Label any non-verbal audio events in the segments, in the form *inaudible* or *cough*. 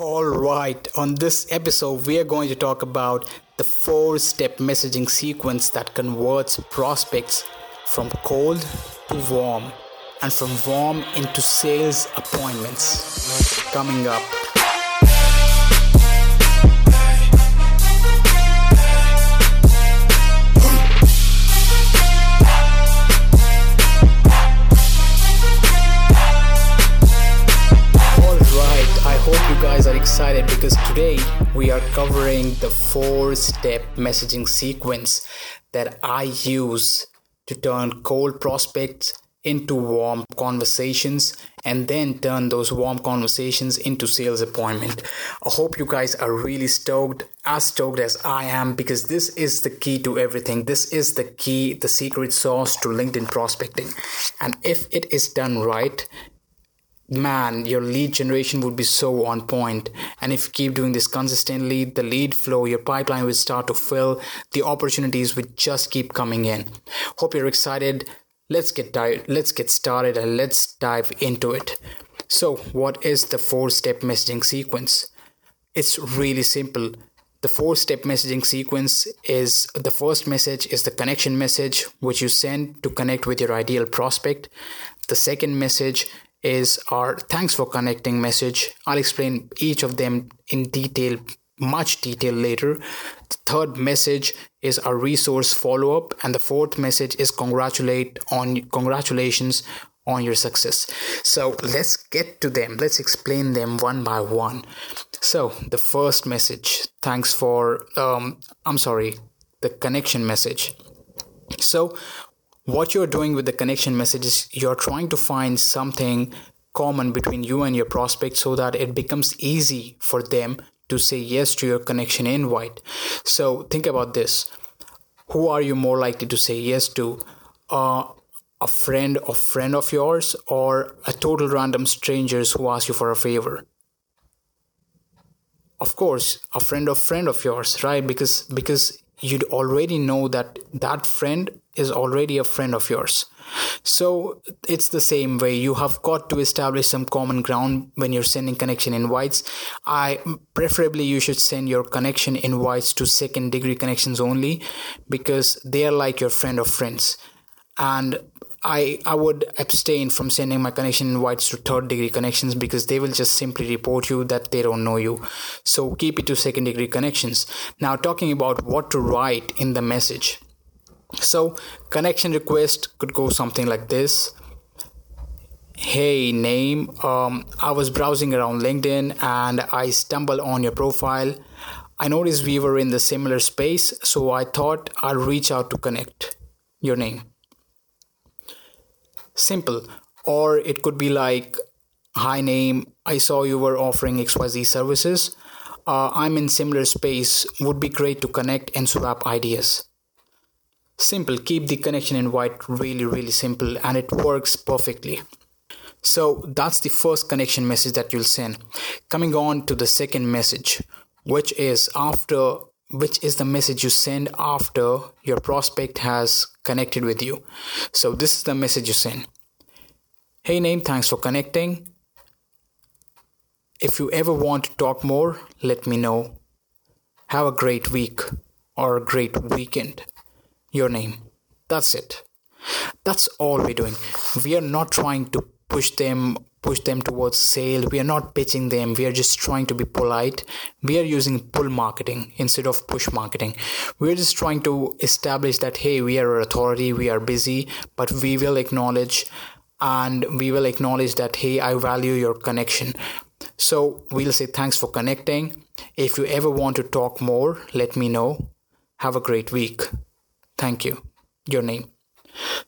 All right, on this episode, we are going to talk about the four step messaging sequence that converts prospects from cold to warm and from warm into sales appointments. Coming up. Excited because today we are covering the four step messaging sequence that I use to turn cold prospects into warm conversations and then turn those warm conversations into sales appointment. I hope you guys are really stoked, as stoked as I am, because this is the key to everything. This is the key, the secret sauce to LinkedIn prospecting. And if it is done right, man, your lead generation would be so on point. And if you keep doing this consistently, the lead flow, your pipeline will start to fill. The opportunities would just keep coming in. Hope you're excited. Let's get di- let's get started and let's dive into it. So, what is the four-step messaging sequence? It's really simple. The four step messaging sequence is the first message is the connection message, which you send to connect with your ideal prospect. The second message is our thanks for connecting message. I'll explain each of them in detail, much detail later. The third message is our resource follow up, and the fourth message is congratulate on congratulations on your success. So let's get to them. Let's explain them one by one. So the first message, thanks for um, I'm sorry, the connection message. So what you're doing with the connection message is you're trying to find something common between you and your prospect so that it becomes easy for them to say yes to your connection invite. So think about this. Who are you more likely to say yes to? Uh, a friend of friend of yours or a total random strangers who ask you for a favor? Of course, a friend of friend of yours, right? Because because you'd already know that that friend is already a friend of yours. So it's the same way. You have got to establish some common ground when you're sending connection invites. I preferably you should send your connection invites to second degree connections only because they are like your friend of friends. And I I would abstain from sending my connection invites to third degree connections because they will just simply report you that they don't know you. So keep it to second degree connections. Now talking about what to write in the message. So connection request could go something like this. Hey name. Um, i was browsing around linkedin and i stumbled on your profile. I noticed we were in the similar space so i thought i'll reach out to connect your name simple. Or it could be like hi name. I saw you were offering xyz services. Uh, i'm in similar space. Would be great to connect and swap ideas. Simple. Keep the connection invite really really simple. And it works perfectly. So that's the first connection message that you'll send. Coming on to the second message which is after which is the message you send after your prospect has connected with you so this is the message you send hey name thanks for connecting if you ever want to talk more let me know have a great week or a great weekend your name. That's it. That's all we're doing. We are not trying to push them push them towards sale. We are not pitching them. We are just trying to be polite. We are using pull marketing instead of push marketing. We're just trying to establish that hey we are an authority we are busy but we will acknowledge and we will acknowledge that hey i value your connection. So we'll say thanks for connecting. If you ever want to talk more let me know. Have a great week. Thank you. Your name.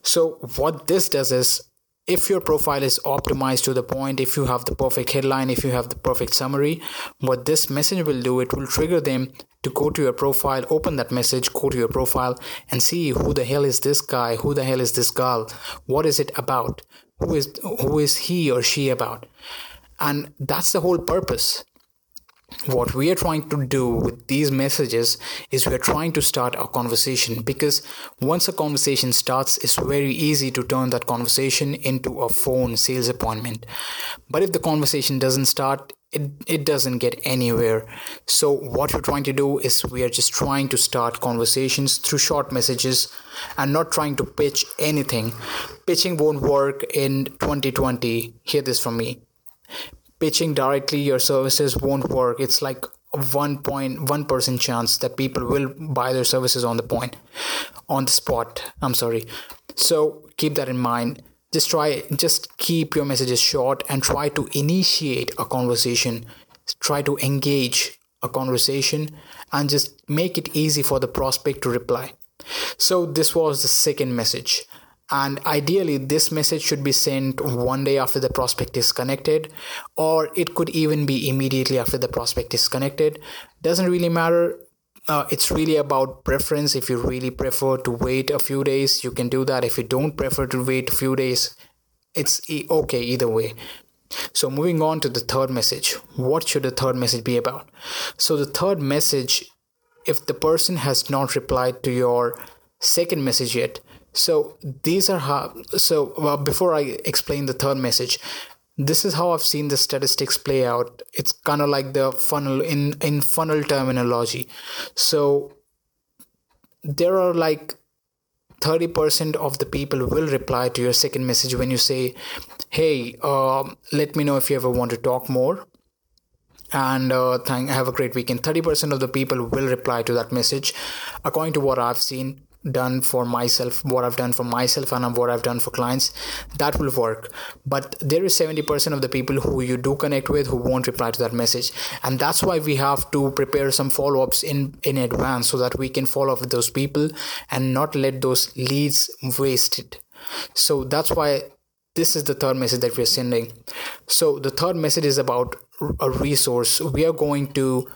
So what this does is if your profile is optimized to the point if you have the perfect headline if you have the perfect summary what this message will do it will trigger them to go to your profile open that message go to your profile and see who the hell is this guy who the hell is this girl what is it about who is who is he or she about. And that's the whole purpose what we are trying to do with these messages is we are trying to start a conversation because once a conversation starts it's very easy to turn that conversation into a phone sales appointment. But if the conversation doesn't start it, it doesn't get anywhere. So what we're trying to do is we are just trying to start conversations through short messages and not trying to pitch anything. Pitching won't work in 2020 hear this from me pitching directly your services won't work. It's like 1.1% chance that people will buy their services on the point on the spot. I'm sorry. So keep that in mind. Just try just keep your messages short and try to initiate a conversation. Try to engage a conversation and just make it easy for the prospect to reply. So this was the second message and ideally this message should be sent one day after the prospect is connected or it could even be immediately after the prospect is connected. Doesn't really matter. Uh, it's really about preference. If you really prefer to wait a few days you can do that. If you don't prefer to wait a few days it's okay either way. So moving on to the third message. What should the third message be about? So the third message if the person has not replied to your second message yet so these are how so well, before i explain the third message this is how I've seen the statistics play out. It's kind of like the funnel in in funnel terminology. So there are like 30% of the people will reply to your second message when you say, "Hey, uh, let me know if you ever want to talk more." And uh, thank have a great weekend. 30% of the people will reply to that message, according to what I've seen done for myself what i've done for myself and what i've done for clients that will work. But there is 70% of the people who you do connect with who won't reply to that message. And that's why we have to prepare some follow-ups in in advance so that we can follow up with those people and not let those leads wasted. So that's why this is the third message that we're sending. So the third message is about a resource. We are going to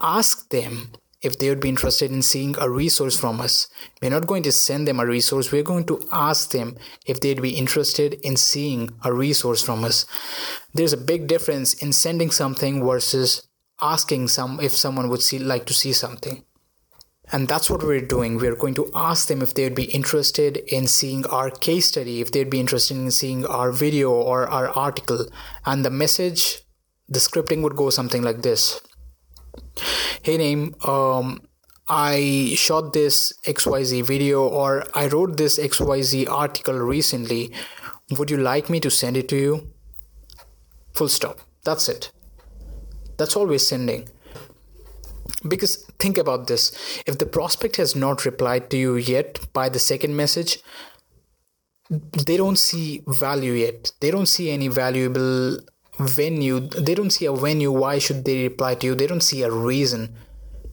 ask them if they would be interested in seeing a resource from us. We're not going to send them a resource, we're going to ask them if they'd be interested in seeing a resource from us. There's a big difference in sending something versus asking some if someone would see like to see something. And that's what we're doing. We're going to ask them if they'd be interested in seeing our case study, if they'd be interested in seeing our video or our article. And the message, the scripting would go something like this hey name um I shot this XYZ video or I wrote this XYZ article recently. Would you like me to send it to you? Full stop. That's it. That's we're sending. Because think about this if the prospect has not replied to you yet by the second message, they don't see value yet. They don't see any valuable venue they don't see a venue why should they reply to you? They don't see a reason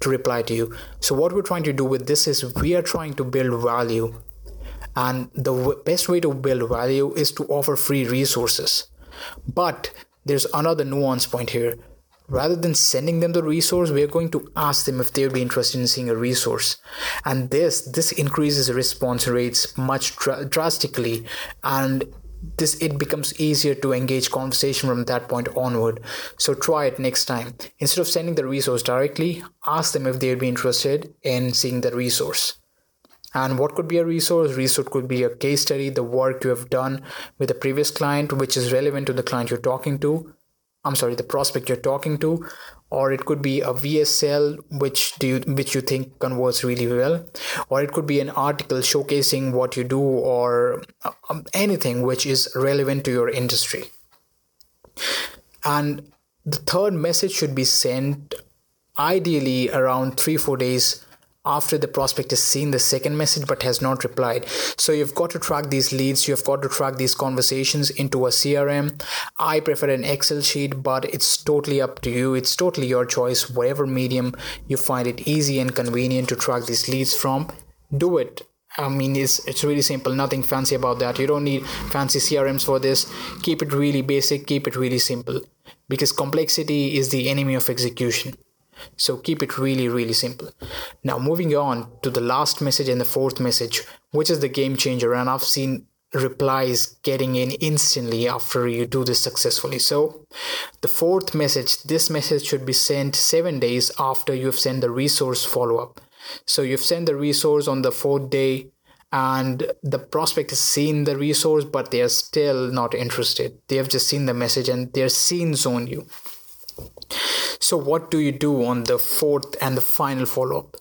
to reply to you. So what we're trying to do with this is we are trying to build value. And the w- best way to build value is to offer free resources. But there's another nuance point here. Rather than sending them the resource we're going to ask them if they would be interested in seeing a resource. And this this increases response rates much dr- drastically. And this it becomes easier to engage conversation from that point onward. So try it next time. Instead of sending the resource directly ask them if they'd be interested in seeing the resource. And what could be a resource? Resource could be a case study the work you have done with a previous client which is relevant to the client you're talking to i'm sorry the prospect you're talking to or it could be a VSL which do you, which you think converts really well, or it could be an article showcasing what you do or um, anything which is relevant to your industry. And the third message should be sent ideally around three four days after the prospect has seen the second message but has not replied. So you've got to track these leads, you've got to track these conversations into a CRM. I prefer an Excel sheet, but it's totally up to you. It's totally your choice, whatever medium you find it easy and convenient to track these leads from. Do it. I mean, it's it's really simple. Nothing fancy about that. You don't need fancy CRMs for this. Keep it really basic. Keep it really simple, because complexity is the enemy of execution. So keep it really, really simple. Now, moving on to the last message and the fourth message, which is the game changer. And I've seen replies getting in instantly after you do this successfully. So, the fourth message this message should be sent seven days after you've sent the resource follow up. So, you've sent the resource on the fourth day and the prospect has seen the resource but they are still not interested they have just seen the message and they're seen zone you So, what do you do on the fourth and the final follow up?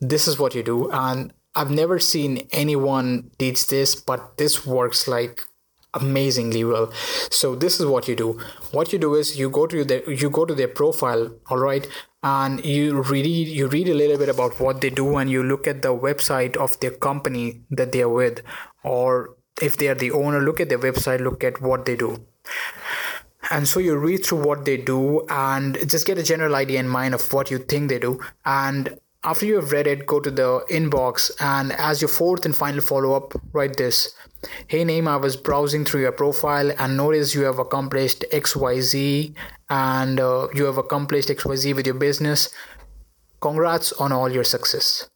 This is what you do, and I've never seen anyone teach this, but this works like amazingly well. So this is what you do. What you do is you go to their you go to their profile, all right, and you read you read a little bit about what they do, and you look at the website of their company that they are with, or if they are the owner, look at their website, look at what they do and so you read through what they do and just get a general idea in mind of what you think they do. And after you have read it go to the inbox. And as your fourth and final follow-up write this. Hey name i was browsing through your profile and noticed you have accomplished xyz and uh, you have accomplished xyz with your business. Congrats on all your success.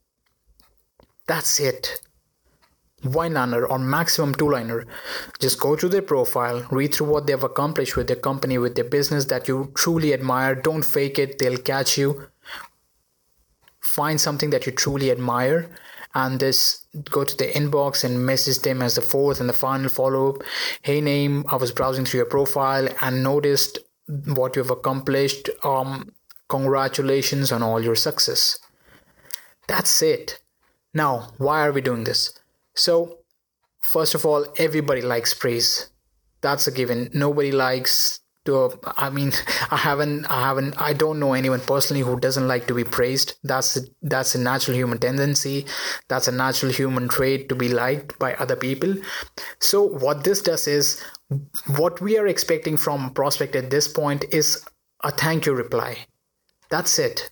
That's it one liner or maximum two liner. Just go to their profile, read through what they've accomplished with their company, with their business that you truly admire. Don't fake it, they'll catch you. Find something that you truly admire and this go to the inbox and message them as the fourth and the final follow up. Hey, name, I was browsing through your profile and noticed what you've accomplished. Um, congratulations on all your success. That's it. Now, why are we doing this? So, first of all, everybody likes praise. That's a given. Nobody likes to i mean *laughs* i haven't i haven't i don't know anyone personally who doesn't like to be praised. That's a, that's a natural human tendency. That's a natural human trait to be liked by other people. So what this does is what we are expecting from prospect at this point is a thank you reply. That's it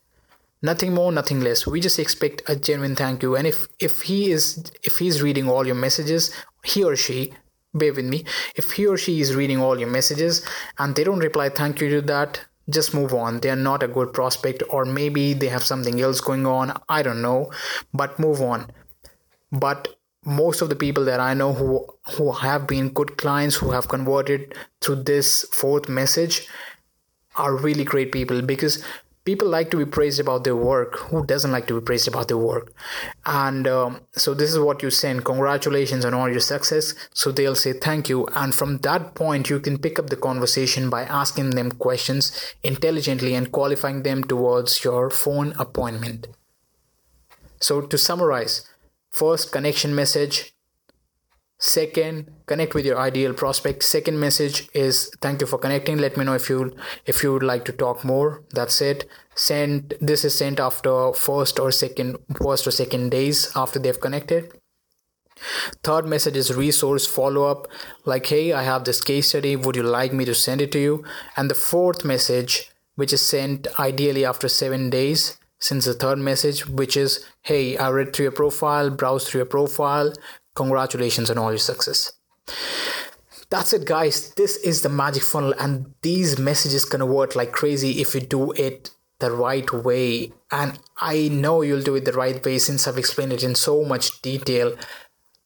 nothing more nothing less. We just expect a genuine thank you. And if if he is if he's reading all your messages he or she bear with me if he or she is reading all your messages and they don't reply thank you to that just move on. They are not a good prospect or maybe they have something else going on. I don't know. But move on. But most of the people that i know who who have been good clients who have converted through this fourth message are really great people because people like to be praised about their work who doesn't like to be praised about their work. And um, so this is what you send congratulations on all your success. So they'll say thank you. And from that point you can pick up the conversation by asking them questions intelligently and qualifying them towards your phone appointment. So to summarize first connection message second connect with your ideal prospect. Second message is thank you for connecting. Let me know if you if you would like to talk more. That's it. Send this is sent after first or second first or second days after they've connected. Third message is resource follow up like hey i have this case study. Would you like me to send it to you? And the fourth message which is sent ideally after 7 days since the third message which is hey i read through your profile browse through your profile Congratulations on all your success. That's it, guys. This is the magic funnel, and these messages convert like crazy if you do it the right way. And I know you'll do it the right way since I've explained it in so much detail.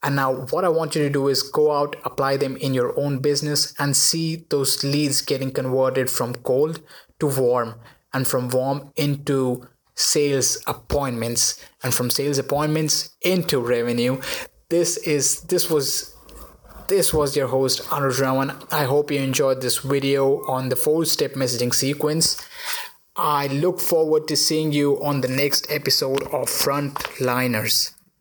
And now, what I want you to do is go out, apply them in your own business, and see those leads getting converted from cold to warm, and from warm into sales appointments, and from sales appointments into revenue this is this was this was your host Anuj Raman. I hope you enjoyed this video on the four step messaging sequence. I look forward to seeing you on the next episode of Frontliners.